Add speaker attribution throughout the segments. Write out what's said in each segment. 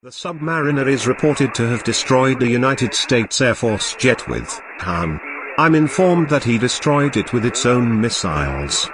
Speaker 1: The Submariner is reported to have destroyed a United States Air Force jet with. I'm informed that he destroyed it with its own missiles.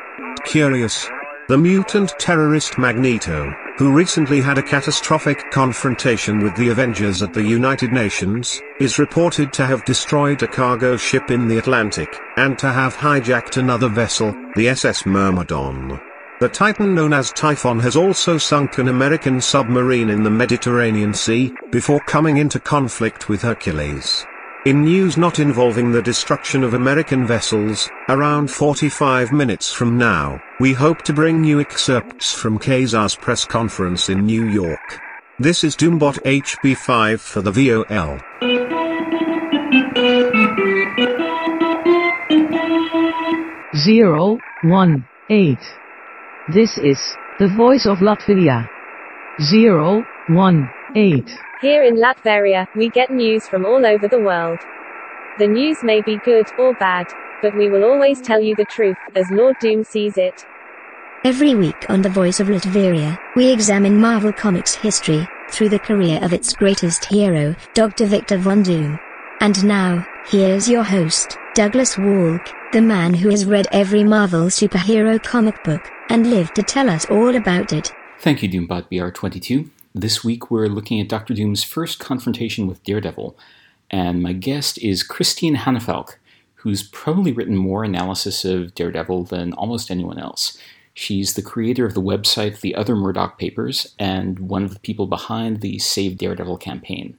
Speaker 1: Curious. The mutant terrorist Magneto, who recently had a catastrophic confrontation with the Avengers at the United Nations, is reported to have destroyed a cargo ship in the Atlantic, and to have hijacked another vessel, the SS Myrmidon. The Titan known as Typhon has also sunk an American submarine in the Mediterranean Sea, before coming into conflict with Hercules. In news not involving the destruction of American vessels, around 45 minutes from now, we hope to bring you excerpts from Quasar's press conference in New York. This is Doombot HB5 for the VOL.
Speaker 2: Zero, one, eight. This is the voice of Latveria. Zero, one, eight.
Speaker 3: Here in Latveria, we get news from all over the world. The news may be good or bad, but we will always tell you the truth, as Lord Doom sees it.
Speaker 4: Every week on The Voice of Latveria, we examine Marvel Comics history, through the career of its greatest hero, Dr. Victor Von Doom. And now, here's your host, Douglas Wolk, the man who has read every Marvel superhero comic book, and lived to tell us all about it.
Speaker 5: Thank you, Doombot BR22. This week we're looking at Doctor Doom's first confrontation with Daredevil, and my guest is Christine Hanefalk, who's probably written more analysis of Daredevil than almost anyone else. She's the creator of the website The Other Murdock Papers and one of the people behind the Save Daredevil campaign.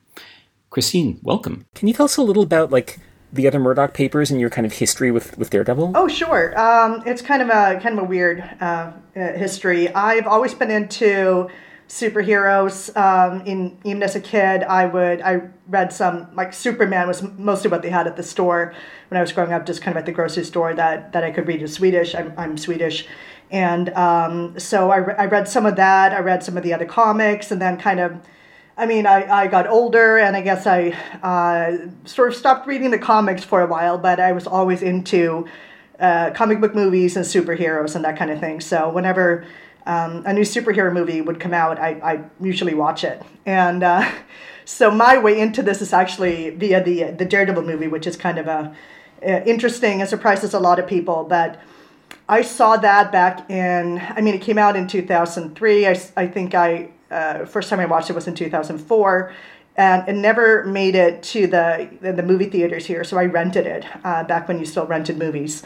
Speaker 5: Christine, welcome. Can you tell us a little about like the other Murdock papers and your kind of history with, with Daredevil?
Speaker 6: Oh, sure. Um, it's kind of a kind of a weird uh, uh, history. I've always been into superheroes. Um, in even as a kid, I would I read some like Superman was mostly what they had at the store when I was growing up, just kind of at the grocery store that that I could read in Swedish. I'm, I'm Swedish, and um, so I, re- I read some of that. I read some of the other comics, and then kind of. I mean, I, I got older and I guess I uh, sort of stopped reading the comics for a while, but I was always into uh, comic book movies and superheroes and that kind of thing. So whenever um, a new superhero movie would come out, I, I usually watch it. And uh, so my way into this is actually via the the Daredevil movie, which is kind of a, a interesting and surprises a lot of people. But I saw that back in, I mean, it came out in 2003. I, I think I uh, first time I watched it was in 2004 and it never made it to the the movie theaters here. So I rented it uh, back when you still rented movies,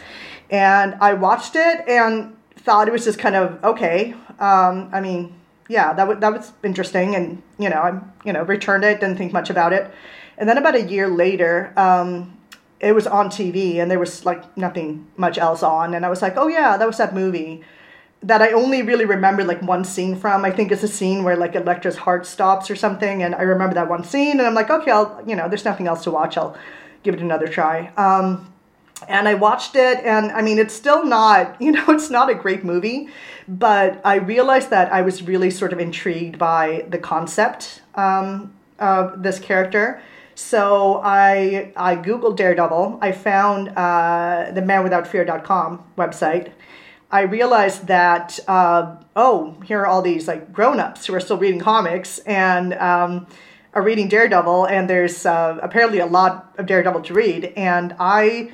Speaker 6: and I watched it and thought it was just kind of okay. Um, I mean, yeah, that w- that was interesting, and you know, I you know returned it, didn't think much about it, and then about a year later. Um, it was on TV and there was like nothing much else on, and I was like, "Oh yeah, that was that movie." That I only really remember like one scene from. I think it's a scene where like Elektra's heart stops or something, and I remember that one scene, and I'm like, okay, I'll you know, there's nothing else to watch. I'll give it another try. Um, and I watched it, and I mean, it's still not you know, it's not a great movie, but I realized that I was really sort of intrigued by the concept um, of this character. So I I googled Daredevil. I found uh, the manwithoutfear.com website I realized that uh, oh, here are all these like grown-ups who are still reading comics and um, are reading Daredevil, and there's uh, apparently a lot of Daredevil to read, and I.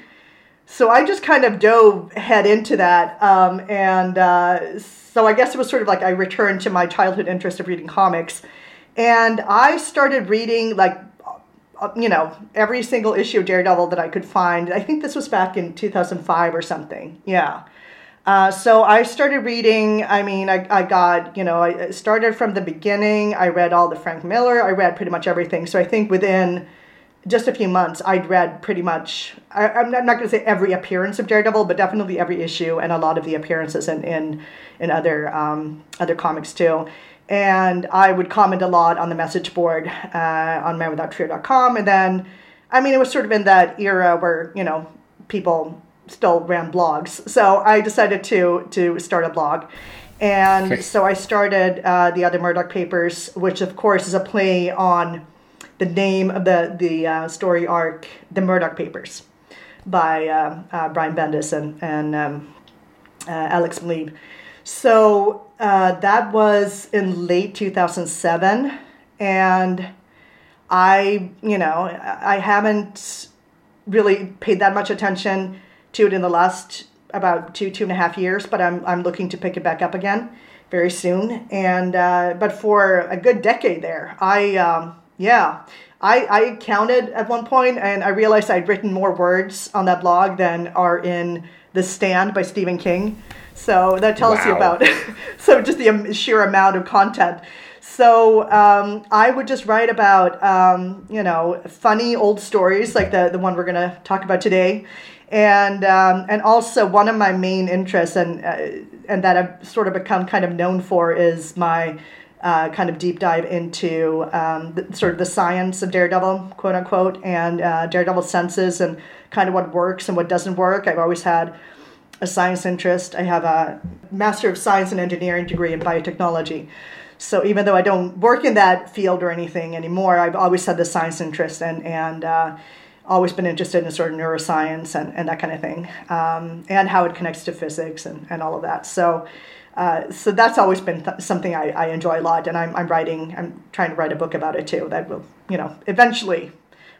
Speaker 6: So I just kind of dove head into that, um, and uh, so I guess it was sort of like I returned to my childhood interest of reading comics, and I started reading like uh, you know every single issue of Daredevil that I could find. I think this was back in 2005 or something. Yeah. Uh, so I started reading. I mean, I, I got, you know, I started from the beginning. I read all the Frank Miller. I read pretty much everything. So I think within just a few months, I'd read pretty much, I, am not, not going to say every appearance of Daredevil, but definitely every issue and a lot of the appearances in, in, in other, um, other comics too. And I would comment a lot on the message board uh, on manwithoutfear.com. And then, I mean, it was sort of in that era where, you know, people still ran blogs. So I decided to to start a blog. And okay. so I started uh, the other Murdock Papers, which of course is a play on the name of the the uh, story arc, the Murdock Papers, by uh, uh Brian Bendis and and um, uh, Alex Maleev. So uh, that was in late 2007, and I, you know, I haven't really paid that much attention to it in the last about two two and a half years, but I'm I'm looking to pick it back up again very soon. And uh, but for a good decade there, I um, yeah. I, I counted at one point and I realized I'd written more words on that blog than are in The Stand by Stephen King. So that tells wow. you about so just the sheer amount of content. So um, I would just write about um, you know funny old stories like the the one we're gonna talk about today, and um, and also one of my main interests and uh, and that I've sort of become kind of known for is my uh, kind of deep dive into um, the, sort of the science of Daredevil, quote unquote, and uh, Daredevil senses and kind of what works and what doesn't work. I've always had a science interest. I have a Master of Science and Engineering degree in biotechnology. So even though I don't work in that field or anything anymore, I've always had the science interest and and uh, always been interested in sort of neuroscience and, and that kind of thing, um, and how it connects to physics and, and all of that. So. Uh, so that's always been th- something I, I enjoy a lot, and I'm, I'm writing. I'm trying to write a book about it too. That will, you know, eventually,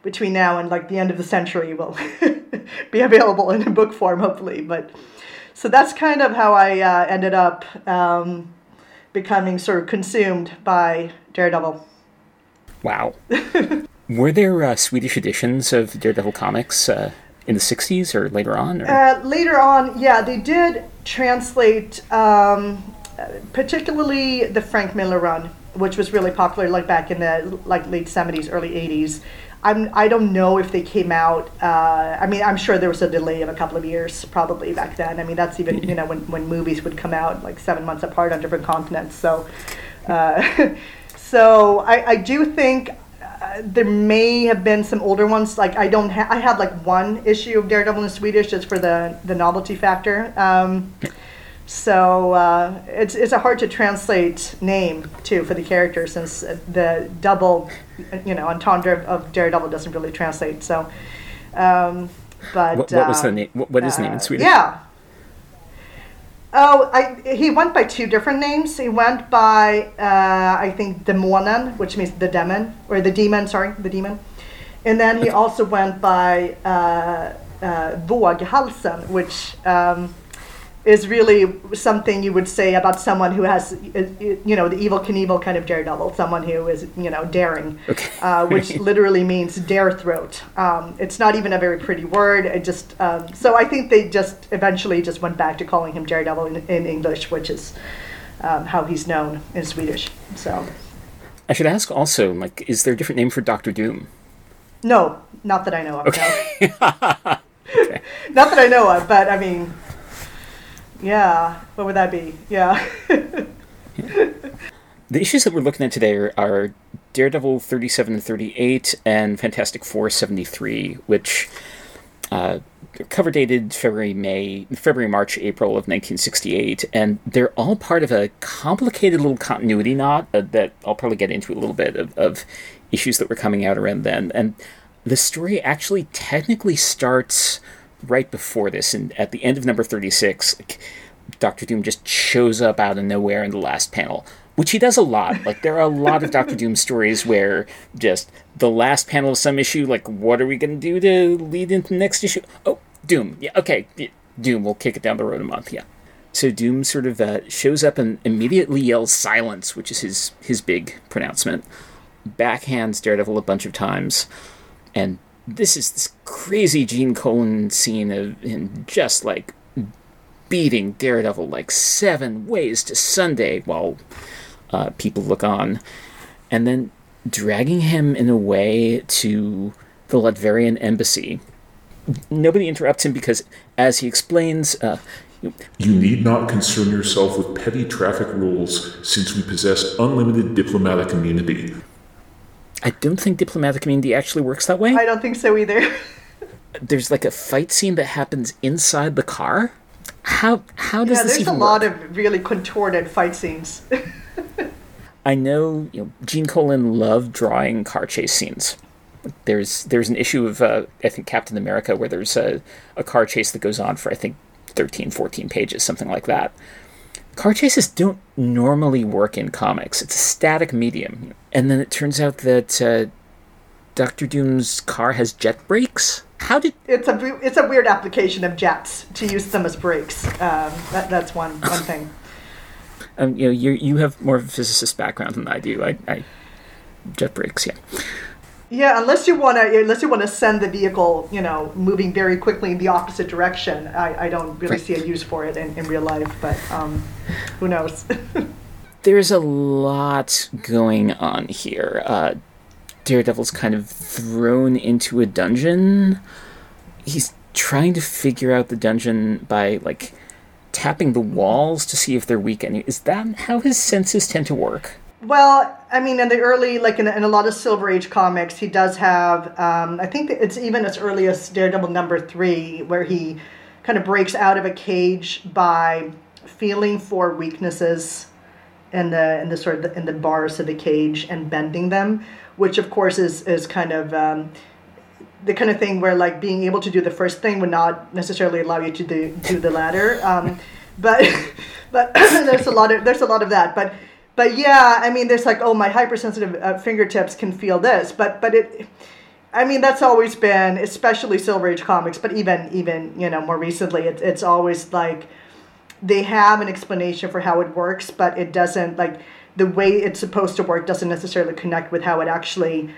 Speaker 6: between now and like the end of the century, will be available in a book form, hopefully. But so that's kind of how I uh, ended up um, becoming sort of consumed by Daredevil.
Speaker 5: Wow. Were there uh, Swedish editions of Daredevil comics uh, in the 60s or later on? Or?
Speaker 6: Uh, later on, yeah, they did translate um, particularly the Frank Miller run, which was really popular like back in the like late 70s, early 80s. I'm, I don't know if they came out. Uh, I mean, I'm sure there was a delay of a couple of years probably back then. I mean, that's even you know when, when movies would come out like seven months apart on different continents. So, uh, so I, I do think uh, there may have been some older ones. Like I don't ha- I had like one issue of Daredevil in Swedish just for the the novelty factor. Um, so uh, it's it's a hard to translate name too for the character since the double, you know, entendre of Daredevil doesn't really translate. So, um, but
Speaker 5: what, what was the name? What, what is uh, name in uh, Swedish?
Speaker 6: Yeah. Oh, I, he went by two different names. He went by uh, I think Demonen, which means the demon or the demon. Sorry, the demon. And then he also went by uh, uh, Våghalsen, which. Um, is really something you would say about someone who has, you know, the Evel Knievel kind of daredevil, someone who is, you know, daring, okay. uh, which literally means dare throat. Um, it's not even a very pretty word. It just um, so I think they just eventually just went back to calling him daredevil in, in English, which is um, how he's known in Swedish. So
Speaker 5: I should ask also, like, is there a different name for Doctor Doom?
Speaker 6: No, not that I know of. Okay. No. okay. not that I know of, but I mean, yeah. What would that be? Yeah.
Speaker 5: The issues that we're looking at today are, are Daredevil 37 and 38 and Fantastic Four 73, which uh, cover dated February, May, February, March, April of 1968, and they're all part of a complicated little continuity knot uh, that I'll probably get into a little bit of, of issues that were coming out around then. And the story actually technically starts right before this, and at the end of number 36, like, Doctor Doom just shows up out of nowhere in the last panel, which he does a lot. Like, there are a lot of Doctor Doom stories where just the last panel of some issue, like, what are we going to do to lead into the next issue? Oh, Doom. Yeah, okay. Doom, we'll kick it down the road a month. Yeah. So Doom sort of uh, shows up and immediately yells silence, which is his, his big pronouncement. Backhands Daredevil a bunch of times, and this is this crazy Gene Colan scene of him just like beating Daredevil like seven ways to Sunday while uh, people look on, and then dragging him in a way to the Latverian embassy. Nobody interrupts him because, as he explains, uh,
Speaker 7: you need not concern yourself with petty traffic rules since we possess unlimited diplomatic immunity.
Speaker 5: I don't think diplomatic immunity actually works that way.
Speaker 6: I don't think so either.
Speaker 5: There's like a fight scene that happens inside the car. How how does
Speaker 6: yeah,
Speaker 5: this
Speaker 6: there's a lot of really contorted fight scenes.
Speaker 5: I know, you know, Gene Colan loved drawing car chase scenes. There's there's an issue of uh, I think Captain America where there's a, a car chase that goes on for I think 13, 14 pages, something like that. Car chases don't normally work in comics. It's a static medium and then it turns out that uh, Doctor Doom's car has jet brakes. How did
Speaker 6: It's a it's a weird application of jets to use them as brakes. Um, that, that's one one thing.
Speaker 5: um, you know you you have more of a physicist background than I do. I, I jet brakes, yeah.
Speaker 6: Yeah, unless you want to, unless you want to send the vehicle, you know, moving very quickly in the opposite direction, I, I don't really see a use for it in, in real life. But um, who knows?
Speaker 5: There's a lot going on here. Uh, Daredevil's kind of thrown into a dungeon. He's trying to figure out the dungeon by like tapping the walls to see if they're weak. And is that how his senses tend to work?
Speaker 6: Well, I mean, in the early, like in, in a lot of Silver Age comics, he does have. Um, I think it's even as early as Daredevil number three, where he kind of breaks out of a cage by feeling for weaknesses in the in the sort of the, in the bars of the cage and bending them, which of course is is kind of. Um, the kind of thing where like being able to do the first thing would not necessarily allow you to do, do the latter um, but but there's a lot of there's a lot of that but but yeah i mean there's like oh my hypersensitive uh, fingertips can feel this but but it i mean that's always been especially silver age comics but even even you know more recently it, it's always like they have an explanation for how it works but it doesn't like the way it's supposed to work doesn't necessarily connect with how it actually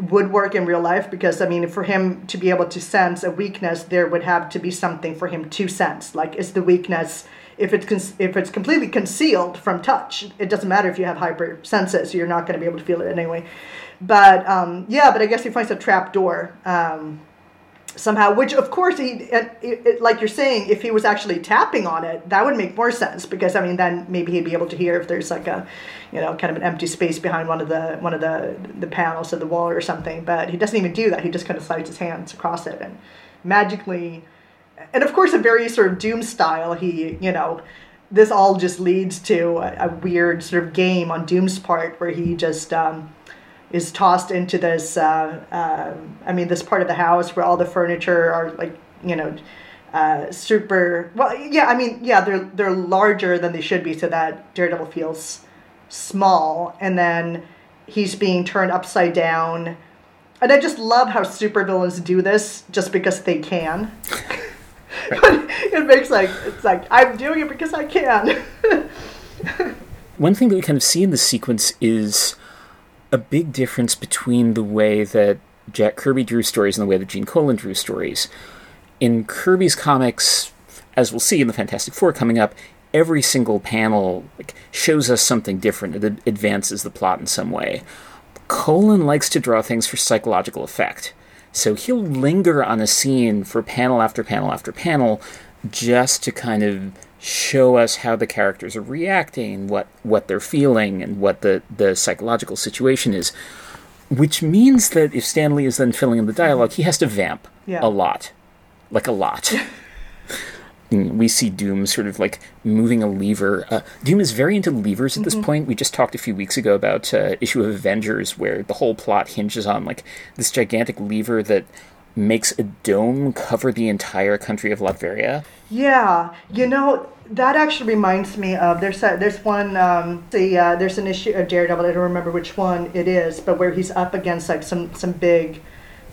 Speaker 6: would work in real life because I mean for him to be able to sense a weakness there would have to be something for him to sense. Like is the weakness if it's con- if it's completely concealed from touch it doesn't matter if you have hyper senses you're not going to be able to feel it anyway. But um, yeah but I guess he finds a trap door um, somehow which of course he it, it, like you're saying if he was actually tapping on it that would make more sense because i mean then maybe he'd be able to hear if there's like a you know kind of an empty space behind one of the one of the the panels of the wall or something but he doesn't even do that. He just kind of slides his hands across it and magically and of course a very sort of doom style he you know this all just leads to a, a weird sort of game on doom's part where he just um, is tossed into this uh, uh, i mean this part of the house where all the furniture are like you know uh, super well yeah i mean yeah they're they're larger than they should be so that daredevil feels small. And then he's being turned upside down. And i just love how supervillains do this just because they can. It makes like it's like i'm doing it because i can.
Speaker 5: One thing that we kind of see in this sequence is a big difference between the way that Jack Kirby drew stories and the way that Gene Colan drew stories. In Kirby's comics, as we'll see in the Fantastic Four coming up, every single panel like, shows us something different. It advances the plot in some way. Colan likes to draw things for psychological effect. So he'll linger on a scene for panel after panel after panel just to kind of show us how the characters are reacting, what what they're feeling, and what the, the psychological situation is. Which means that if Stan Lee is then filling in the dialogue, he has to vamp
Speaker 6: Yeah.
Speaker 5: a lot. Like a lot. We see Doom sort of like moving a lever. Uh, Doom is very into levers at this point. We just talked a few weeks ago about uh, issue of Avengers where the whole plot hinges on like this gigantic lever that makes a dome cover the entire country of Latveria.
Speaker 6: Yeah, you know that actually reminds me of there's a, there's one um, the uh, there's an issue of Daredevil I don't remember which one it is, but where he's up against like some some big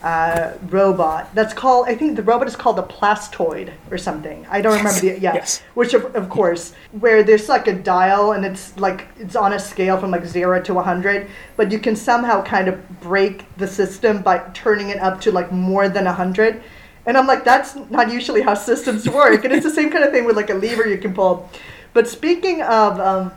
Speaker 6: uh, robot that's called I think the robot is called the Plastoid or something. I don't remember the yeah,
Speaker 5: yes.
Speaker 6: which of, of course where there's like a dial and it's like it's on a scale from like zero to 100 but you can somehow kind of break the system by turning it up to like more than 100 and i'm like that's not usually how systems work. And it's the same kind of thing with like a lever you can pull. But speaking of um,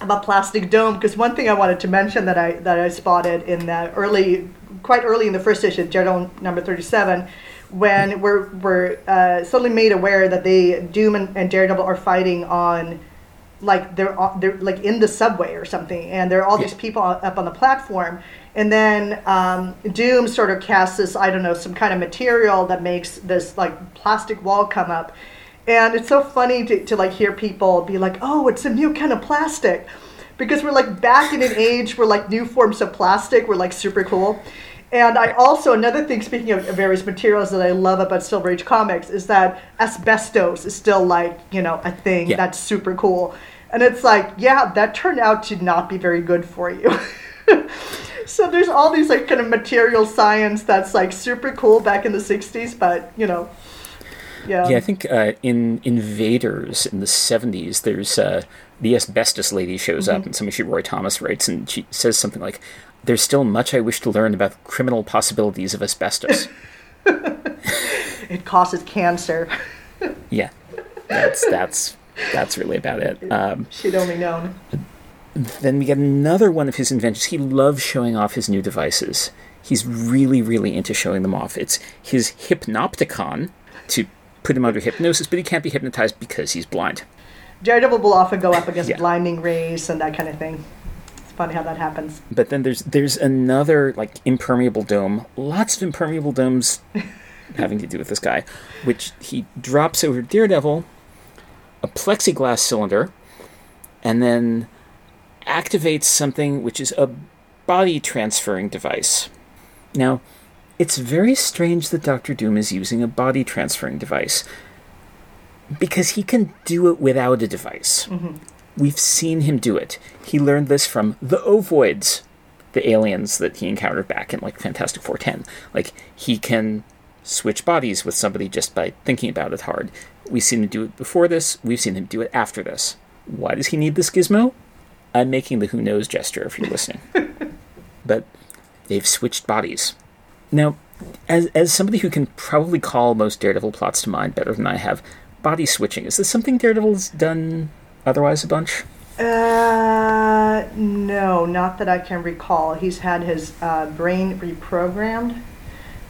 Speaker 6: about plastic dome because one thing i wanted to mention that i that i spotted in the early quite early in the first issue Daredevil number 37 when we're, we're uh, suddenly made aware that they doom and, and daredevil are fighting on like they're they're like in the subway or something, and there are all these people up on the platform, and then um, Doom sort of casts this I don't know some kind of material that makes this like plastic wall come up, and it's so funny to, to like hear people be like, oh, it's a new kind of plastic, because we're like back in an age where like new forms of plastic were like super cool. And I also another thing, speaking of various materials that I love about Silver Age comics, is that asbestos is still like you know a thing
Speaker 5: Yeah.
Speaker 6: that's super cool. And it's like, yeah, that turned out to not be very good for you. so there's all these like kind of material science that's like super cool back in the 60s, but you know, yeah.
Speaker 5: Yeah, I think uh, in Invaders in the 70s, there's uh, the asbestos lady shows
Speaker 6: Mm-hmm.
Speaker 5: up, and somebody she Roy Thomas writes, and she says something like, "There's still much I wish to learn about the criminal possibilities of asbestos."
Speaker 6: It causes cancer.
Speaker 5: yeah, that's that's that's really about it. Um,
Speaker 6: She'd only known.
Speaker 5: then we get another one of his inventions. He loves showing off his new devices. He's really, really into showing them off. It's his hypnopticon to put him under hypnosis, but he can't be hypnotized because he's blind.
Speaker 6: Daredevil will often go up against
Speaker 5: Yeah.
Speaker 6: blinding rays and that kind of thing. It's funny how that happens.
Speaker 5: But then there's there's another like impermeable dome. Lots of impermeable domes having to do with this guy, which he drops over Daredevil, a plexiglass cylinder, and then activates something which is a body transferring device. Now, it's very strange that Doctor Doom is using a body transferring device because he can do it without a device. Mm-hmm. We've seen him do it. He learned this from the ovoids, the aliens that he encountered back in like Fantastic Four 10. Like he can switch bodies with somebody just by thinking about it hard. We've seen him do it before this, we've seen him do it after this. Why does he need this gizmo? I'm making the who knows gesture if you're listening. but they've switched bodies. Now, as as somebody who can probably call most Daredevil plots to mind better than I have, body switching is this something Daredevil's done otherwise a bunch?
Speaker 6: Uh, no, not that I can recall. He's had his uh, brain reprogrammed,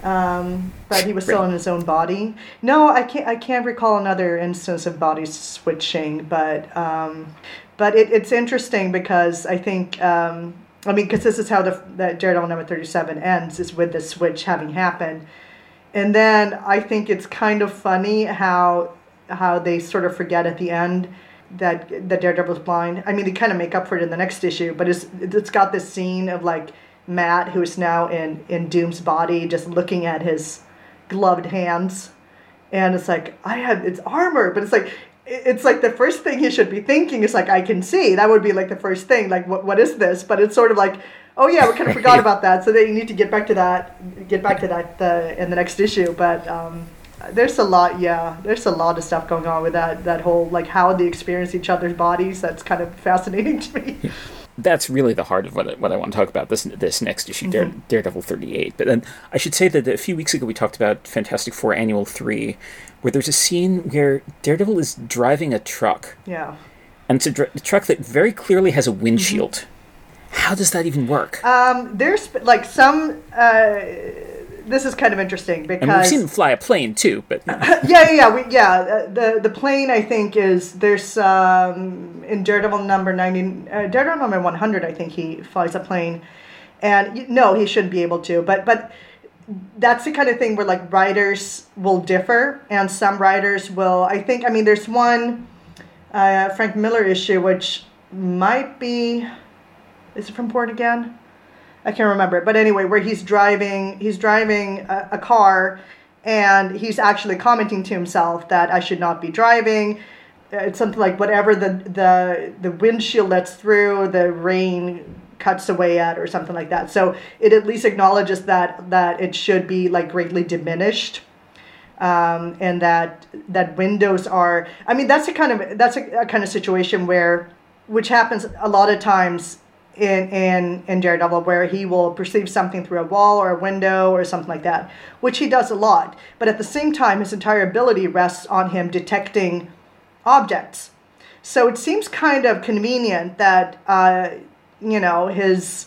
Speaker 6: um, but he was still
Speaker 5: Really?
Speaker 6: in his own body. No, I can't. I can't recall another instance of body switching, but um, but it, it's interesting because I think. Um, I mean, because this is how the, the Daredevil number thirty-seven ends is with the switch having happened, and then I think it's kind of funny how how they sort of forget at the end that that Daredevil's blind. I mean, they kind of make up for it in the next issue, but it's it's got this scene of like Matt, who is now in in Doom's body, just looking at his gloved hands, and it's like I have it's armor, but it's like it's like the first thing he should be thinking is like I can see. That would be like the first thing. Like what what is this? But it's sort of like oh yeah, we kind of forgot about that. So that you need to get back to that, get back to that uh, in the next issue. But um, there's a lot, yeah, there's a lot of stuff going on with that that whole like how they experience each other's bodies. That's kind of fascinating to me.
Speaker 5: That's really the heart of what I, what I want to talk about this this next issue, Dare, Daredevil 38. But then I should say that a few weeks ago we talked about Fantastic Four Annual 3, where there's a scene where Daredevil is driving a truck,
Speaker 6: Yeah.
Speaker 5: and it's a, dr- a truck that very clearly has a windshield. How does that even work?
Speaker 6: Um, there's like some. Uh, this is kind of interesting because
Speaker 5: mean, we've seen him fly a plane too, but
Speaker 6: yeah, yeah, yeah. We, yeah uh, the the plane I think is there's um, in Daredevil number ninety, uh, Daredevil number one hundred. I think he flies a plane, and no, he shouldn't be able to. But but that's the kind of thing where like writers will differ, and some writers will. I think I mean there's one uh, Frank Miller issue which might be is it from Born Again? I can't remember it, but anyway, where he's driving, he's driving a, a car, and he's actually commenting to himself that I should not be driving. Uh, It's something like whatever the the the windshield lets through, the rain cuts away at, or something like that. So it at least acknowledges that that it should be like greatly diminished um, and that that windows are i mean that's a kind of that's a, a kind of situation where which happens a lot of times in in in daredevil where he will perceive something through a wall or a window or something like that which he does a lot. But at the same time his entire ability rests on him detecting objects. So it seems kind of convenient that uh, you know his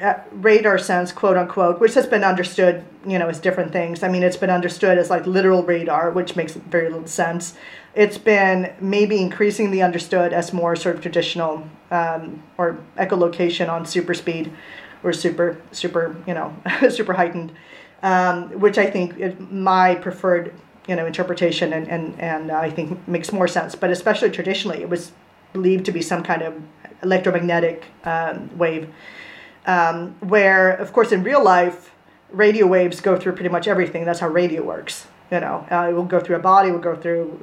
Speaker 6: uh, radar sense, quote unquote, which has been understood, you know, as different things. I mean, it's been understood as like literal radar, which makes very little sense. It's been maybe increasingly understood as more sort of traditional um, or echolocation on super speed or super, super, you know, super heightened, um, which I think is my preferred, you know, interpretation and, and, and I think makes more sense. But especially traditionally, it was believed to be some kind of electromagnetic um, wave um, where of course in real life radio waves go through pretty much everything that's how radio works you know uh, it will go through a body it will go through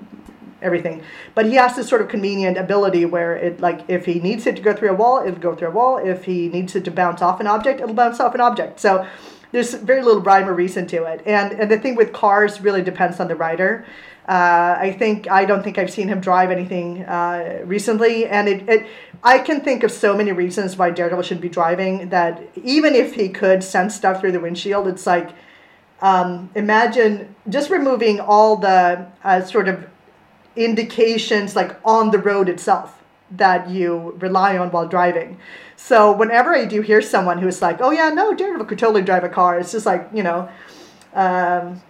Speaker 6: everything. But he has this sort of convenient ability where it like if he needs it to go through a wall, it'll go through a wall. If he needs it to bounce off an object, it'll bounce off an object. So there's very little rhyme or reason to it. And and the thing with cars really depends on the rider. Uh, I think I don't think I've seen him drive anything uh, recently, and it, it I can think of so many reasons why Daredevil should be driving that even if he could sense stuff through the windshield, it's like um, imagine just removing all the uh, sort of indications like on the road itself that you rely on while driving. So whenever I do hear someone who's like, "Oh yeah, no, Daredevil could totally drive a car," it's just like you know. Um,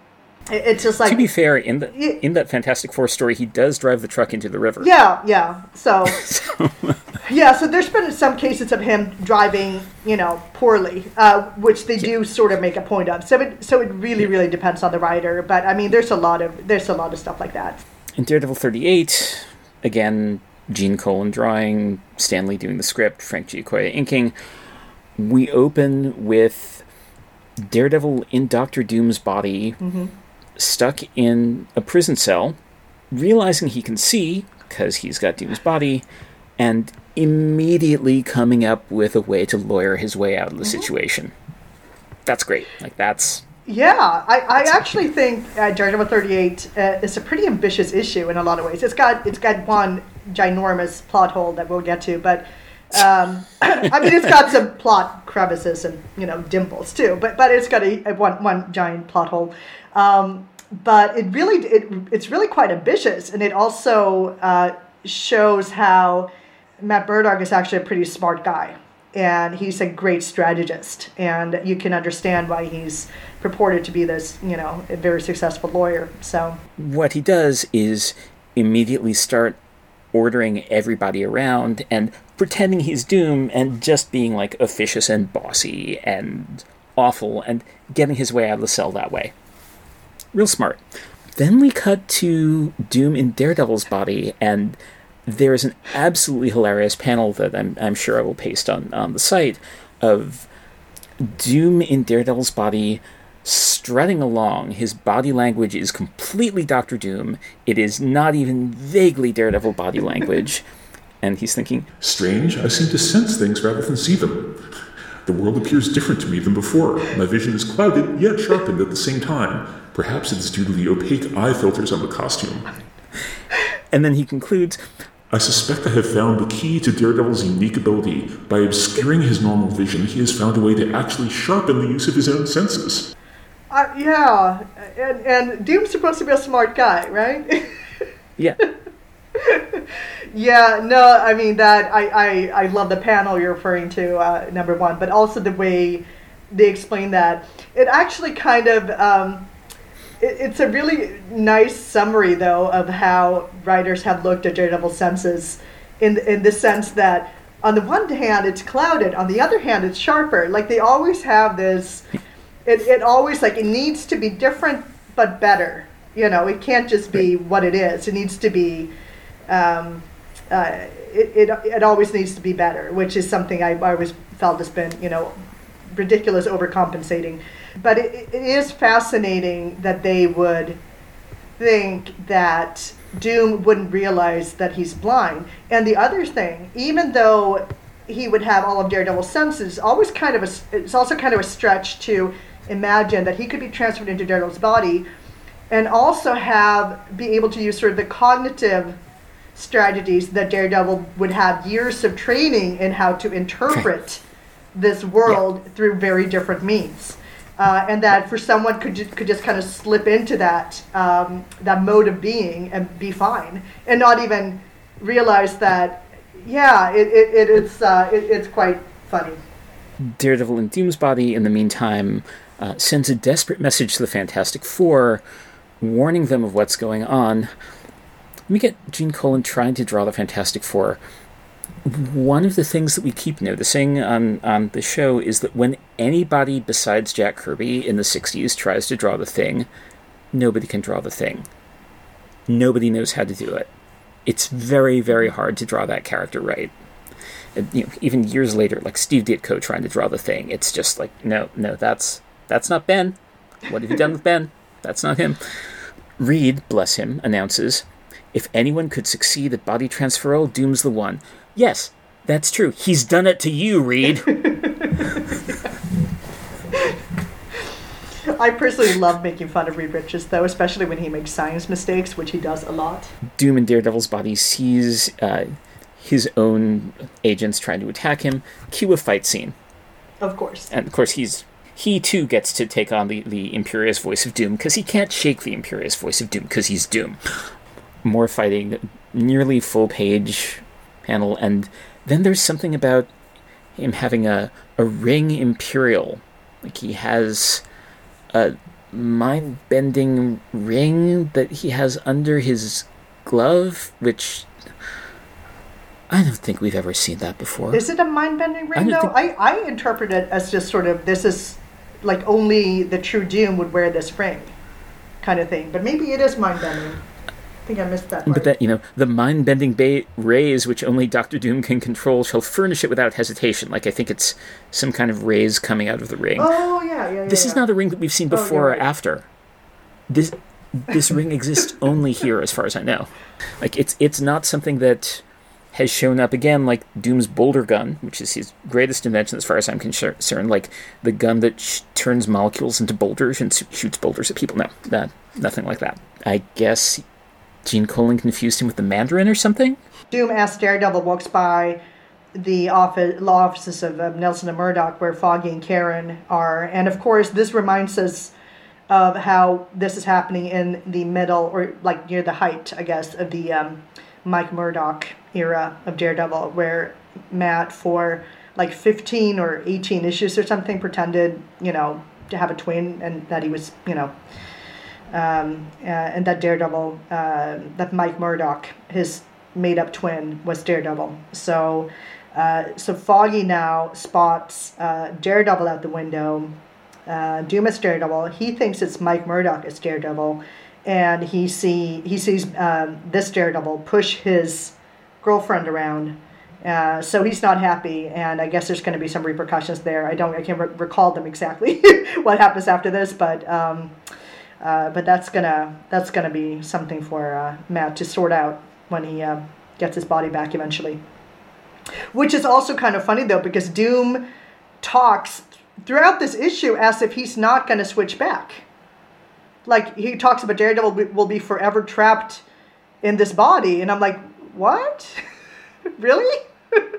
Speaker 6: it's just like
Speaker 5: to be fair in the in that Fantastic Four story, he does drive the truck into the river.
Speaker 6: Yeah, yeah. So, so. yeah, so there's been some cases of him driving, you know, poorly, uh, which they do sort of make a point of. So it so it really really depends on the writer, but I mean, there's a lot of there's a lot of stuff like that.
Speaker 5: In Daredevil 38, again, Gene Colan drawing, Stan Lee doing the script, Frank Giacoia inking. We open with Daredevil in Doctor Doom's body. Mm-hmm stuck in a prison cell, realizing he can see because he's got Doom's body, and immediately coming up with a way to lawyer his way out of the mm-hmm. situation. That's great. Like that's.
Speaker 6: Yeah, I, I actually think uh, Daredevil 38 uh, is a pretty ambitious issue in a lot of ways. It's got it's got one ginormous plot hole that we'll get to, but um, I mean, it's got some plot crevices and you know dimples too, but but it's got a, a one one giant plot hole. Um, but it really it, it's really quite ambitious, and it also uh, shows how Matt Murdock is actually a pretty smart guy, and he's a great strategist, and you can understand why he's purported to be this you know a very successful lawyer. So
Speaker 5: what he does is immediately start ordering everybody around and pretending he's Doom and just being like officious and bossy and awful and getting his way out of the cell that way. Real smart. Then we cut to Doom in Daredevil's body, and there's an absolutely hilarious panel that I'm, I'm sure I will paste on, on the site of Doom in Daredevil's body strutting along. His body language is completely Doctor Doom. It is not even vaguely Daredevil body language. And he's thinking,
Speaker 7: Strange, I seem to sense things rather than see them. The world appears different to me than before. My vision is clouded, yet sharpened at the same time. Perhaps it's due to the opaque eye filters on the costume.
Speaker 5: And then he concludes
Speaker 7: I suspect I have found the key to Daredevil's unique ability. By obscuring his normal vision, he has found a way to actually sharpen the use of his own senses.
Speaker 6: Uh, yeah, and, and Doom's supposed to be a smart guy, right?
Speaker 5: yeah.
Speaker 6: Yeah, no, I mean that I, I, I love the panel you're referring to, uh, number one, but also the way they explain that. It actually kind of um, it, it's a really nice summary though of how writers have looked at Daredevil senses, in in the sense that on the one hand it's clouded, on the other hand it's sharper. Like they always have this. It, it always like it needs to be different but better. You know, it can't just be what it is. It needs to be um, uh, it, it, it always needs to be better, which is something I, I always felt has been, you know, ridiculous overcompensating. But it, it is fascinating that they would think that Doom wouldn't realize that he's blind. And the other thing, even though he would have all of Daredevil's senses, always kind of a, it's also kind of a stretch to imagine that he could be transferred into Daredevil's body and also have be able to use sort of the cognitive strategies that Daredevil would have years of training in how to interpret this world yeah. through very different means. Uh, and that for someone could just, could just kind of slip into that um, that mode of being and be fine and not even realize that yeah it, it, it it's uh, it, it's quite funny
Speaker 5: daredevil in doom's body in the meantime uh, sends a desperate message to the fantastic four warning them of what's going on we get Gene Colan trying to draw the Fantastic Four. One of the things that we keep noticing on, on the show is that when anybody besides Jack Kirby in the 60s tries to draw the thing, nobody can draw the thing. Nobody knows how to do it. It's very, very hard to draw that character right. You know, even years later, like Steve Ditko trying to draw the thing, it's just like, no, no, that's that's not Ben. What have you done with Ben? That's not him. Reed, bless him, announces If anyone could succeed at body transferal, Doom's the one. Yes, that's true. He's done it to you, Reed.
Speaker 6: I personally love making fun of Reed Richards, though, especially when he makes science mistakes, which he does a lot.
Speaker 5: Doom in Daredevil's body sees uh, his own agents trying to attack him. Cue a fight scene.
Speaker 6: Of course.
Speaker 5: And of course, he's he too gets to take on the, the imperious voice of Doom because he can't shake the imperious voice of Doom because he's Doom. More fighting, nearly full page panel, and then there's something about him having a, a ring imperial. Like he has a mind bending ring that he has under his glove, which I don't think we've ever seen that before.
Speaker 6: Is it a mind bending ring,
Speaker 5: don't
Speaker 6: though?
Speaker 5: think-
Speaker 6: I, I interpret it as just sort of this is like only the true Doom would wear this ring kind of thing. But maybe it is mind bending. I think I missed that part.
Speaker 5: But that, you know, the mind bending ba- rays which only Doctor Doom can control shall furnish it without hesitation. Like, I think it's some kind of rays coming out of the ring.
Speaker 6: oh, yeah, yeah, yeah.
Speaker 5: this is not a ring that we've seen
Speaker 6: Oh,
Speaker 5: before or
Speaker 6: right.
Speaker 5: after. This this ring exists only here, as far as I know. Like, it's it's not something that has shown up again, like Doom's boulder gun, which is his greatest invention, as far as I'm concerned. Like the gun that sh- turns molecules into boulders and s- shoots boulders at people. No, that, nothing like that. I guess Gene Colan confused him with the Mandarin or something.
Speaker 6: Doom as Daredevil walks by the office, law offices of Nelson and Murdock, where Foggy and Karen are. And of course, this reminds us of how this is happening in the middle, or like near the height, I guess, of the um, Mike Murdock era of Daredevil, where Matt, for like 15 or 18 issues or something, pretended, you know, to have a twin and that he was, you know, um, uh, and that Daredevil, uh, that Mike Murdock, his made-up twin, was Daredevil. So, uh, so Foggy now spots uh, Daredevil out the window. Uh, Doom is Daredevil. He thinks it's Mike Murdock as Daredevil, and he see he sees um, this Daredevil push his girlfriend around. Uh, so he's not happy, and I guess there's going to be some repercussions there. I don't, I can't re- recall them exactly what happens after this, but um, uh, but that's gonna that's gonna be something for uh, Matt to sort out when he uh, gets his body back eventually. Which is also kind of funny though, because Doom talks throughout this issue as if he's not to switch back. Like he talks about Daredevil will be forever trapped in this body, and I'm like, what? really?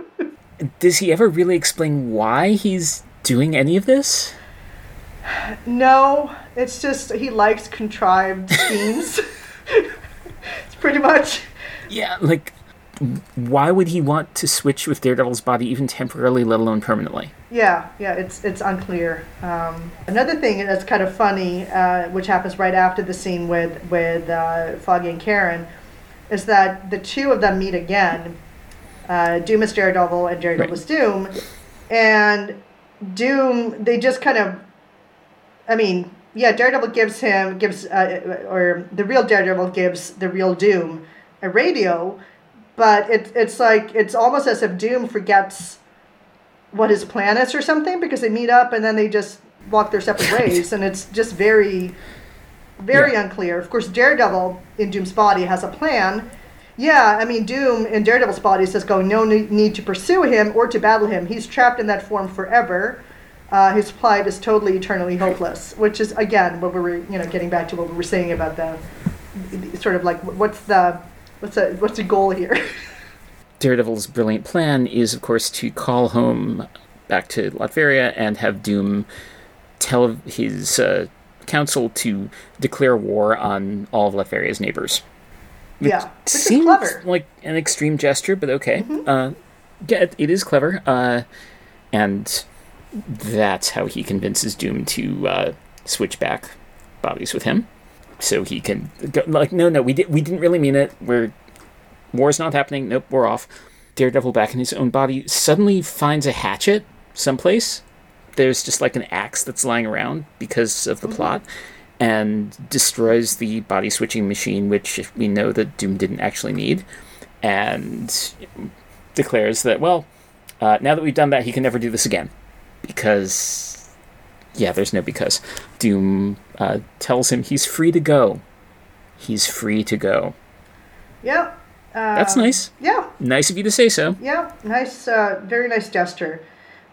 Speaker 5: Does he ever really explain why he's doing any of this?
Speaker 6: No, it's just he likes contrived schemes. it's pretty much.
Speaker 5: Yeah, like, why would he want to switch with Daredevil's body even temporarily, let alone permanently?
Speaker 6: Yeah, yeah, it's it's unclear. Um, another thing that's kind of funny, uh, which happens right after the scene with with uh, Foggy and Karen, is that the two of them meet again. Uh, Doom is Daredevil and Daredevil
Speaker 5: Right.
Speaker 6: is Doom, and Doom they just kind of, I mean, yeah, Daredevil gives him gives uh, or the real Daredevil gives the real Doom a radio, but it, it's like it's almost as if Doom forgets what his plan is or something because they meet up and then they just walk their separate ways and it's just very very
Speaker 5: Yeah.
Speaker 6: unclear. Of course daredevil in doom's body has a plan. Yeah i mean doom in daredevil's body says going no need to pursue him or to battle him. He's trapped in that form forever uh, his plight is totally eternally hopeless which is again what we were you know getting back to what we were saying about the, the sort of like what's the what's the what's the goal here
Speaker 5: Daredevil's brilliant plan is, of course, to call home back to Latveria and have Doom tell his uh, council to declare war on all of Latveria's neighbors.
Speaker 6: yeah which
Speaker 5: Seems
Speaker 6: clever Mm-hmm.
Speaker 5: like an extreme gesture, but okay. Uh, yeah, it- it is clever. Uh, and that's how he convinces Doom to uh, switch back bodies with him. So he can go, like, no, no, we did, we didn't really mean it. We're war's not happening. Nope, we're off. Daredevil back in his own body suddenly finds a hatchet someplace. There's just like an axe that's lying around because of the plot, and destroys the body switching machine, which we know that Doom didn't actually need, and declares that well, uh, now that we've done that, he can never do this again, because yeah, there's no because. Doom uh, tells him he's free to go. He's free to go.
Speaker 6: Yeah.
Speaker 5: That's
Speaker 6: Um,
Speaker 5: nice.
Speaker 6: Yeah.
Speaker 5: Nice of you to say so.
Speaker 6: Yeah. Nice. Uh, very nice gesture.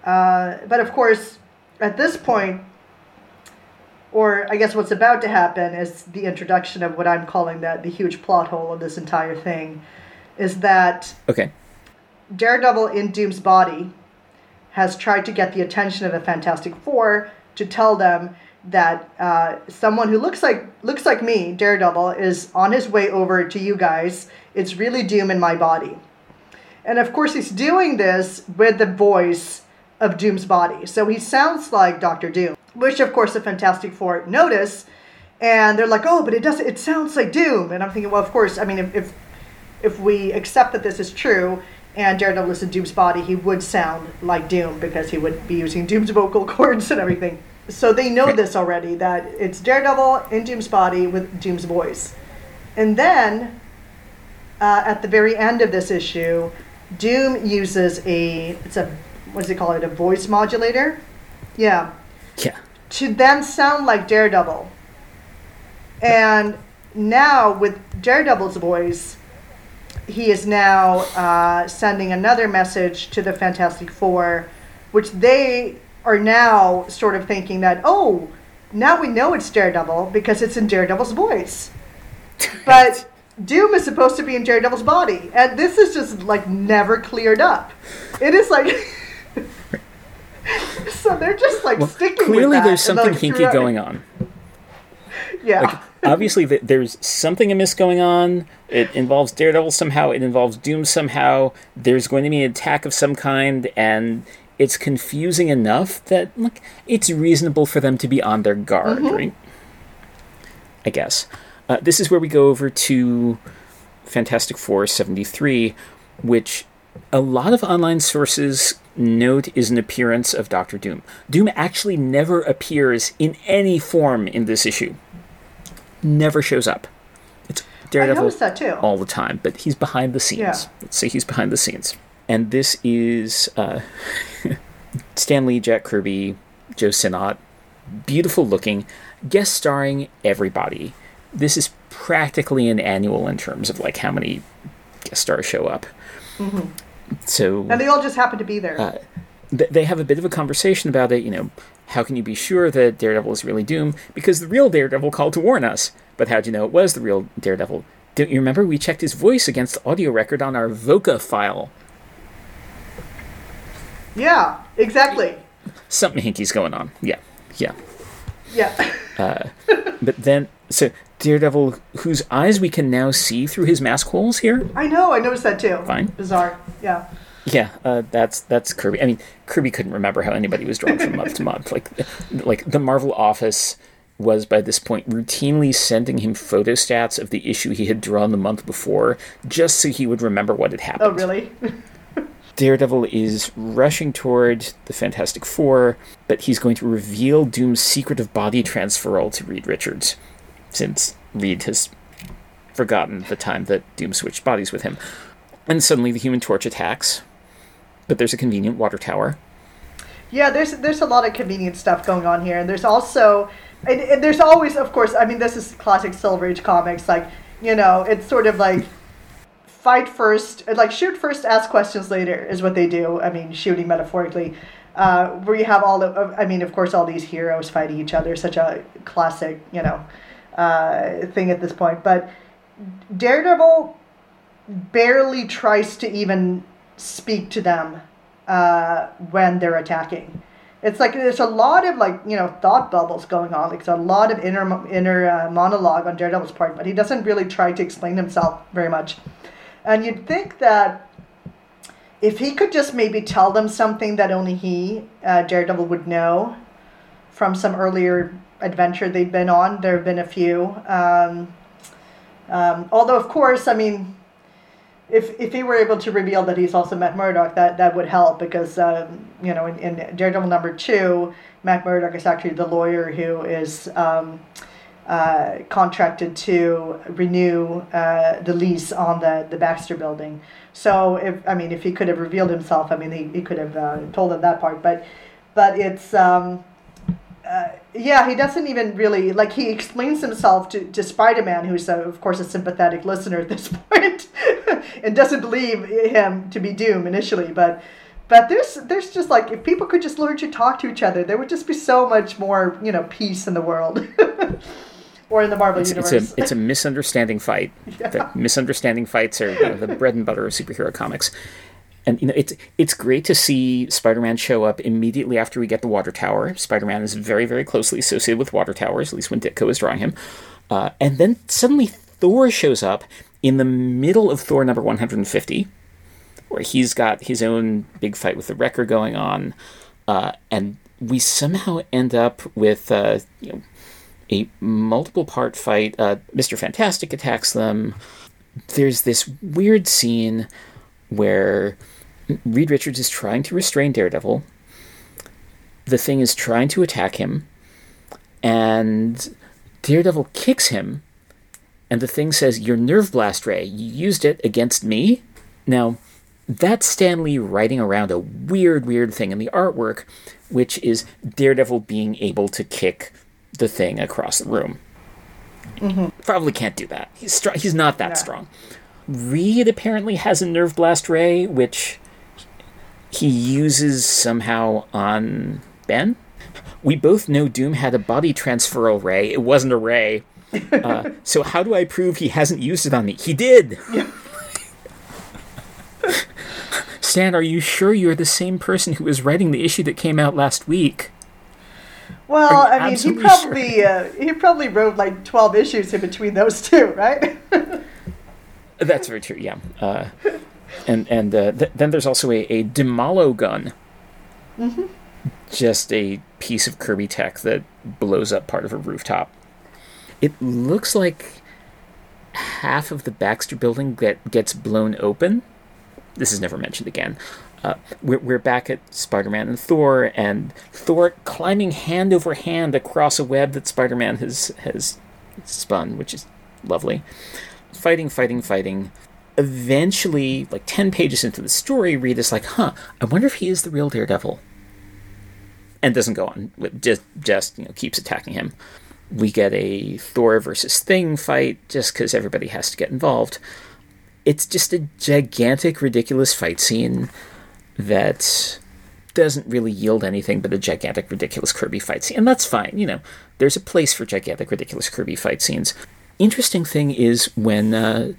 Speaker 6: Uh, but of course, at this point, or I guess what's about to happen is the introduction of what I'm calling that the huge plot hole of this entire thing, is that
Speaker 5: Okay.
Speaker 6: Daredevil in Doom's body has tried to get the attention of the Fantastic Four to tell them that uh, someone who looks like looks like me, Daredevil, is on his way over to you guys. It's really Doom in my body, and of course he's doing this with the voice of Doom's body, so he sounds like Doctor Doom, which of course the Fantastic Four notice, and they're like, "Oh, but it does. It sounds like Doom." And I'm thinking, well, of course. I mean, if, if if we accept that this is true and Daredevil is in Doom's body, he would sound like Doom because he would be using Doom's vocal cords and everything. So they know this already that it's Daredevil in Doom's body with Doom's voice. And then uh, at the very end of this issue, Doom uses a it's a what does he call it a voice modulator? Yeah,
Speaker 5: Yeah.
Speaker 6: to then sound like Daredevil. And now with Daredevil's voice, he is now uh, sending another message to the Fantastic Four, which they are now sort of thinking that, oh, now we know it's Daredevil because it's in Daredevil's voice. But Doom is supposed to be in Daredevil's body, and this is just like never cleared up. It is like. so they're just like
Speaker 5: Well,
Speaker 6: sticking with
Speaker 5: clearly there's something
Speaker 6: kinky
Speaker 5: going on.
Speaker 6: Yeah.
Speaker 5: Like, obviously, th- there's something amiss going on. It involves Daredevil somehow. It involves Doom somehow. There's going to be an attack of some kind, and it's confusing enough that look, it's reasonable for them to be on their guard, right? I guess. Uh, this is where we go over to Fantastic Four 73, which a lot of online sources note is an appearance of Doctor Doom. Doom actually never appears in any form in this issue. Never shows up. It's
Speaker 6: I
Speaker 5: Daredevil
Speaker 6: noticed that too.
Speaker 5: all the time, but he's behind the scenes.
Speaker 6: Yeah.
Speaker 5: Let's say he's behind the scenes. And this is uh, Stan Lee, Jack Kirby, Joe Sinnott, beautiful looking, guest starring everybody. This is practically an annual in terms of like how many guest stars show up. So
Speaker 6: And they all just happen to be there.
Speaker 5: uh, they have a bit of a conversation about it. You know, how can you be sure that Daredevil is really Doom? Because the real Daredevil called to warn us. But how'd you know it was the real Daredevil? Don't you remember we checked his voice against the audio record on our Voca file?
Speaker 6: yeah, exactly.
Speaker 5: Something hinky's going on. Yeah, yeah.
Speaker 6: Yeah.
Speaker 5: Uh, but then, so Daredevil, whose eyes we can now see through his mask holes here.
Speaker 6: I know, I noticed that too.
Speaker 5: Fine.
Speaker 6: Bizarre. Yeah.
Speaker 5: Yeah, uh, that's that's Kirby. I mean, Kirby couldn't remember how anybody was drawn from month to month. Like, like the Marvel office was by this point routinely sending him photo stats of the issue he had drawn the month before, just so he would remember what had happened.
Speaker 6: Oh, really?
Speaker 5: Daredevil is rushing toward the Fantastic Four, but he's going to reveal Doom's secret of body transferal to Reed Richards, since Reed has forgotten the time that Doom switched bodies with him. And suddenly the Human Torch attacks, but there's a convenient water tower.
Speaker 6: Yeah, there's there's a lot of convenient stuff going on here, and there's also and, and there's always, of course, I mean, this is classic Silver Age comics. Like, you know, it's sort of like fight first, like shoot first, ask questions later is what they do. I mean, shooting metaphorically, uh, where you have all the, I mean, of course, all these heroes fighting each other. Such a classic, you know, uh, thing at this point. But Daredevil barely tries to even speak to them uh, when they're attacking. It's like there's a lot of like you know thought bubbles going on. Like there's a lot of inner inner uh, monologue on Daredevil's part, but he doesn't really try to explain himself very much. And you'd think that if he could just maybe tell them something that only he, uh, Daredevil, would know from some earlier adventure they've been on. There have been a few. Um, um, although, of course, I mean, if if he were able to reveal that he's also Matt Murdock, that that would help because um, you know in, in Daredevil number two, Matt Murdock is actually the lawyer who is um, uh, contracted to renew uh, the lease on the the Baxter building. So if I mean if he could have revealed himself, I mean he, he could have uh, told them that part, but but it's. Um, Uh, yeah, he doesn't even really like he explains himself to, to Spider Man, who's a, of course a sympathetic listener at this point, and doesn't believe him to be Doom initially. But but there's there's just like if people could just learn to talk to each other, there would just be so much more you know peace in the world. or in the Marvel
Speaker 5: it's,
Speaker 6: universe.
Speaker 5: It's a, it's a misunderstanding fight.
Speaker 6: Yeah.
Speaker 5: The misunderstanding fights are you know, the bread and butter of superhero comics. And you know it's it's great to see Spider-Man show up immediately after we get the Water Tower. Spider-Man is very very closely associated with Water Towers, at least when Ditko is drawing him. Uh, and then suddenly Thor shows up in the middle of Thor number 150, where he's got his own big fight with the Wrecker going on, uh, and we somehow end up with uh, you know a multiple part fight. Uh, Mr. Fantastic attacks them. There's this weird scene where Reed Richards is trying to restrain Daredevil. The thing is trying to attack him, and Daredevil kicks him, and the thing says, Your nerve blast ray, you used it against me? Now, that's Stan Lee writing around a weird, weird thing in the artwork, which is Daredevil being able to kick the thing across the room. Mm-hmm. Probably can't do that. He's str- he's not that
Speaker 6: No.
Speaker 5: strong. Reed apparently has a nerve blast ray, which he uses somehow on Ben. We both know Doom had a body transferal ray. It wasn't a ray. Uh, so how do I prove he hasn't used it on me? He did. Stan, are you sure you're the same person who was writing the issue that came out last week?
Speaker 6: Well, I mean, he probably uh, he probably wrote like twelve issues in between those two, right?
Speaker 5: That's very true. Yeah, uh, and and uh, th- then there's also a, a Demolo gun, just a piece of Kirby tech that blows up part of a rooftop. It looks like half of the Baxter building that gets blown open. This is never mentioned again. Uh, we're, we're back at Spider-Man and Thor, and Thor climbing hand over hand across a web that Spider-Man has has spun, which is lovely fighting, fighting, fighting. Eventually, like 10 pages into the story, Reed is like, huh, I wonder if he is the real Daredevil. And doesn't go on, just, just you know, keeps attacking him. We get a Thor versus Thing fight just because everybody has to get involved. It's just a gigantic, ridiculous fight scene that doesn't really yield anything but a gigantic, ridiculous Kirby fight scene. And that's fine, you know, there's a place for gigantic, ridiculous Kirby fight scenes. Interesting thing is when uh,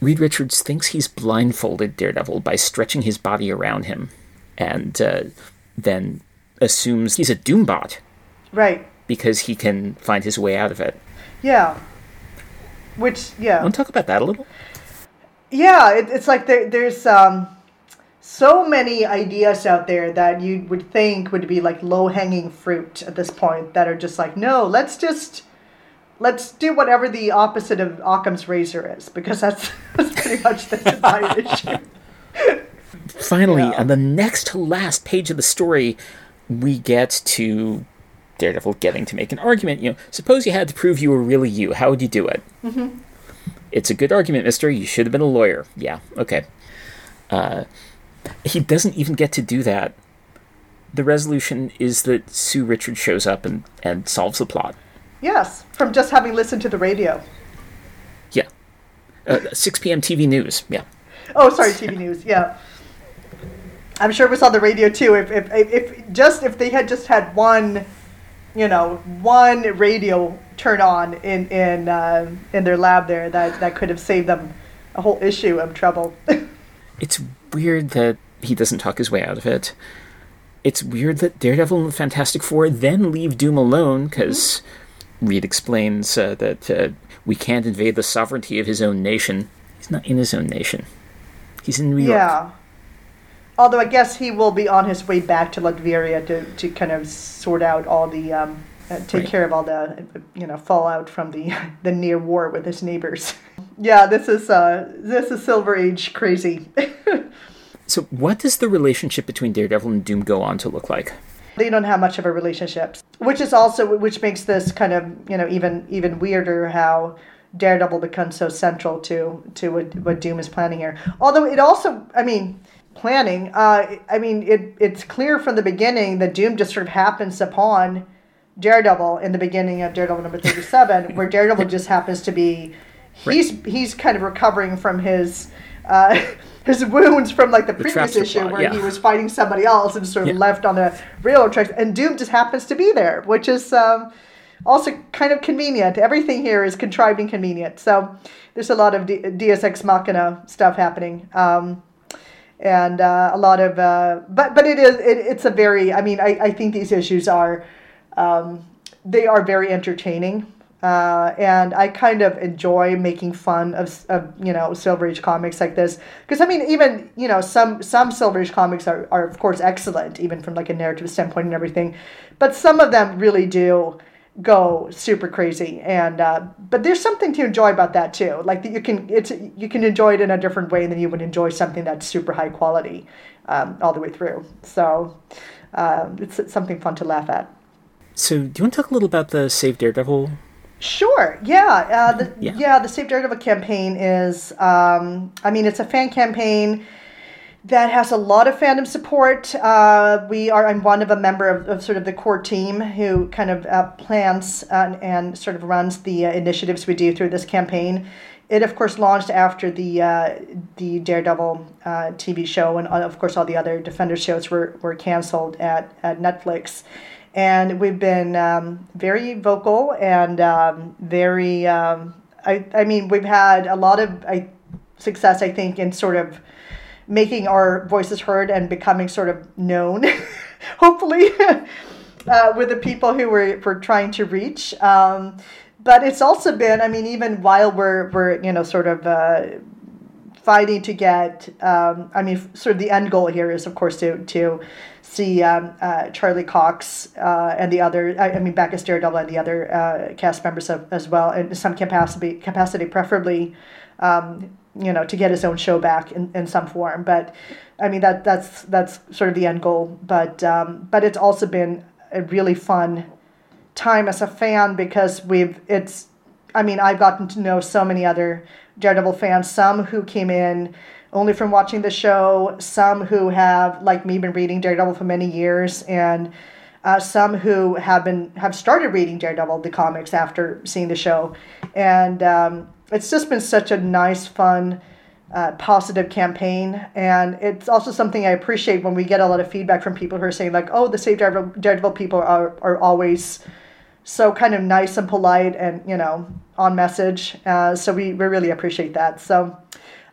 Speaker 5: Reed Richards thinks he's blindfolded Daredevil by stretching his body around him and uh, then assumes he's a Doombot
Speaker 6: right.
Speaker 5: because he can find his way out of it.
Speaker 6: Yeah. Which yeah.
Speaker 5: Want to talk about that a little?
Speaker 6: yeah it, it's like there, there's um, so many ideas out there that you would think would be like low hanging fruit at this point that are just like no let's just let's do whatever the opposite of Occam's razor is because that's, that's pretty much the entire issue
Speaker 5: Finally,
Speaker 6: Yeah.
Speaker 5: on the next to last page of the story, we get to Daredevil getting to make an argument. You know, suppose you had to prove you were really you. How would you do it? Mm-hmm. It's a good argument, Mister. You should have been a lawyer. Yeah, okay. Uh, he doesn't even get to do that. The resolution is that Sue Richards shows up and, and solves the plot.
Speaker 6: Yes from just having listened to the radio
Speaker 5: Yeah. Uh, 6 p.m. TV news. Yeah.
Speaker 6: Oh, sorry, TV news. Yeah, I'm sure it was on the radio too. If if, if, just if they had just had one, you know, one radio turn on in in uh, in their lab there, that that could have saved them a whole issue of trouble.
Speaker 5: It's weird that he doesn't talk his way out of it. It's weird that Daredevil and the Fantastic Four then leave Doom alone because Reed explains uh, that uh, we can't invade the sovereignty of his own nation. He's not in his own nation. He's in New York.
Speaker 6: yeah. Although I guess he will be on his way back to Latveria to, to kind of sort out all the um, uh, take
Speaker 5: Right.
Speaker 6: care of all the you know fallout from the the near war with his neighbors. yeah, this is uh, this is Silver Age crazy.
Speaker 5: So, what does the relationship between Daredevil and Doom go on to look like?
Speaker 6: They don't have much of a relationship, which is also which makes this kind of you know even even weirder how Daredevil becomes so central to to what, what Doom is planning here. Although it also, I mean, planning. Uh, I mean, it it's clear from the beginning that Doom just sort of happens upon Daredevil in the beginning of Daredevil number 37, where Daredevil just happens to be, he's he's kind of recovering from his. Uh, his wounds from like the,
Speaker 5: The
Speaker 6: previous issue
Speaker 5: plot,
Speaker 6: where
Speaker 5: yeah.
Speaker 6: he was fighting somebody else and sort of
Speaker 5: Yeah.
Speaker 6: left on the railroad tracks and doom just happens to be there which is um, also kind of convenient everything here is contrived and convenient so there's a lot of D- deus ex machina stuff happening um, and uh, a lot of uh, but but it is it, it's a very i mean i, I think these issues are um, they are very entertaining uh, and I kind of enjoy making fun of, of you know Silver Age comics like this because I mean even you know some some Silver Age comics are, are of course excellent even from like a narrative standpoint and everything, but some of them really do go super crazy and uh, but there's something to enjoy about that too like that you can it's you can enjoy it in a different way than you would enjoy something that's super high quality um, all the way through so um, it's, it's something fun to laugh at.
Speaker 5: So, do you want to talk a little about the Save Daredevil?
Speaker 6: Sure. Yeah. Uh, the,
Speaker 5: Yeah.
Speaker 6: yeah. The Save Daredevil campaign is. Um, I mean, it's a fan campaign that has a lot of fandom support. Uh, we are. I'm one of a member of, of sort of the core team who kind of uh, plans and, and sort of runs the uh, initiatives we do through this campaign. It of course launched after the uh, the Daredevil uh, TV show, and of course all the other Defender shows were were canceled at at Netflix and we've been um, very vocal and um, very um, I, I mean we've had a lot of I, success i think in sort of making our voices heard and becoming sort of known hopefully uh, with the people who we're, we're trying to reach. Um, but it's also been i mean even while we're, we're you know sort of uh, fighting to get um, i mean sort of the end goal here is of course to to see um, uh, charlie cox uh, and the other I, I mean bacchus daredevil and the other uh, cast members of, as well in some capacity capacity preferably um, you know to get his own show back in, in some form. But i mean that that's that's sort of the end goal. But um, but it's also been a really fun time as a fan because we've it's I mean I've gotten to know so many other Daredevil fans, some who came in only from watching the show, some who have like me been reading Daredevil for many years and uh, some who have been have started reading Daredevil the comics after seeing the show, and um, it's just been such a nice, fun, uh, positive campaign. And it's also something I appreciate when we get a lot of feedback from people who are saying like, "Oh, the Save Daredevil, Daredevil people are are always." so kind of nice and polite and you know on message uh, so we, we really appreciate that so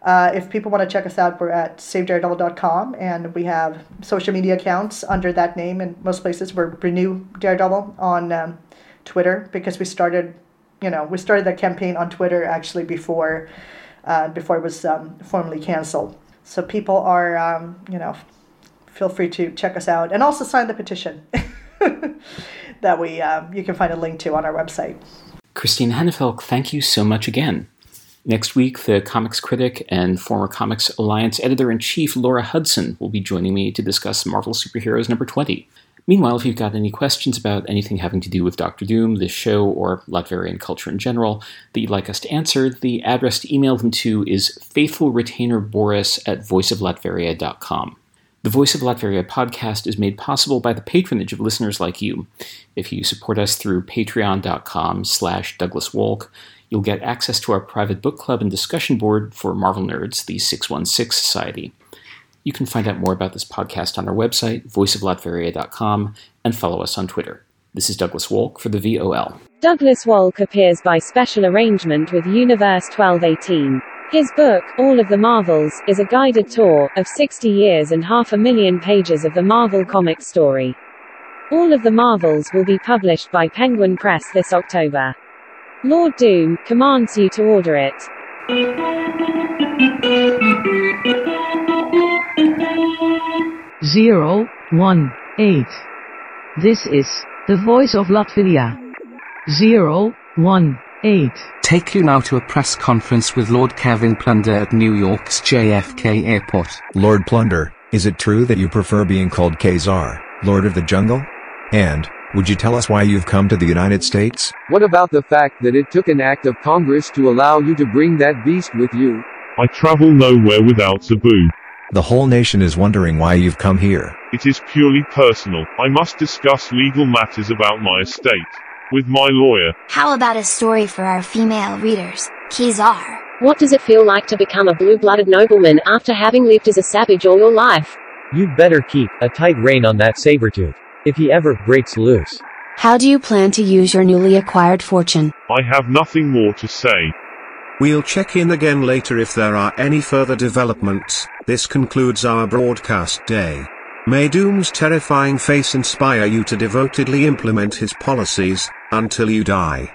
Speaker 6: uh, if people want to check us out we're at savedaredevil.com and we have social media accounts under that name in most places we're renew daredevil on um, twitter because we started you know we started that campaign on twitter actually before uh, before it was um, formally canceled so people are um, you know feel free to check us out and also sign the petition that we um, you can find a link to on our website.
Speaker 5: Christine Hanefalk, thank you so much again. Next week, the comics critic and former Comics Alliance editor in chief Laura Hudson will be joining me to discuss Marvel Superheroes number 20. Meanwhile, if you've got any questions about anything having to do with Doctor Doom, this show, or Latverian culture in general that you'd like us to answer, the address to email them to is faithfulretainerboris at voiceoflatveria.com. The Voice of Latveria podcast is made possible by the patronage of listeners like you. If you support us through patreon.com slash Douglas Wolk, you'll get access to our private book club and discussion board for Marvel Nerds, the 616 Society. You can find out more about this podcast on our website, voiceoflatveria.com, and follow us on Twitter. This is Douglas Wolk for the VOL.
Speaker 3: Douglas Wolk appears by special arrangement with Universe 1218. His book, All of the Marvels, is a guided tour of 60 years and half a million pages of the Marvel comic story. All of the Marvels will be published by Penguin Press this October. Lord Doom commands you to order it.
Speaker 2: zero one eight. This is the voice of Latveria. Zero one eight.
Speaker 8: Take you now to a press conference with Lord Kevin Plunder at New York's JFK Airport.
Speaker 9: Lord Plunder, is it true that you prefer being called Ka-Zar, Lord of the Jungle? And, would you tell us why you've come to the United States?
Speaker 10: What about the fact that it took an act of Congress to allow you to bring that beast with you?
Speaker 11: I travel nowhere without Zabu.
Speaker 9: The whole nation is wondering why you've come here.
Speaker 11: It is purely personal. I must discuss legal matters about my estate with my lawyer.
Speaker 12: How about a story for our female readers? Ka-Zar.
Speaker 3: What does it feel like to become a blue-blooded nobleman after having lived as a savage all your life?
Speaker 13: You'd better keep a tight rein on that saber tooth. If he ever breaks loose.
Speaker 12: How do you plan to use your newly acquired fortune?
Speaker 11: I have nothing more to say.
Speaker 1: We'll check in again later if there are any further developments. This concludes our broadcast day. May Doom's terrifying face inspire you to devotedly implement his policies, until you die.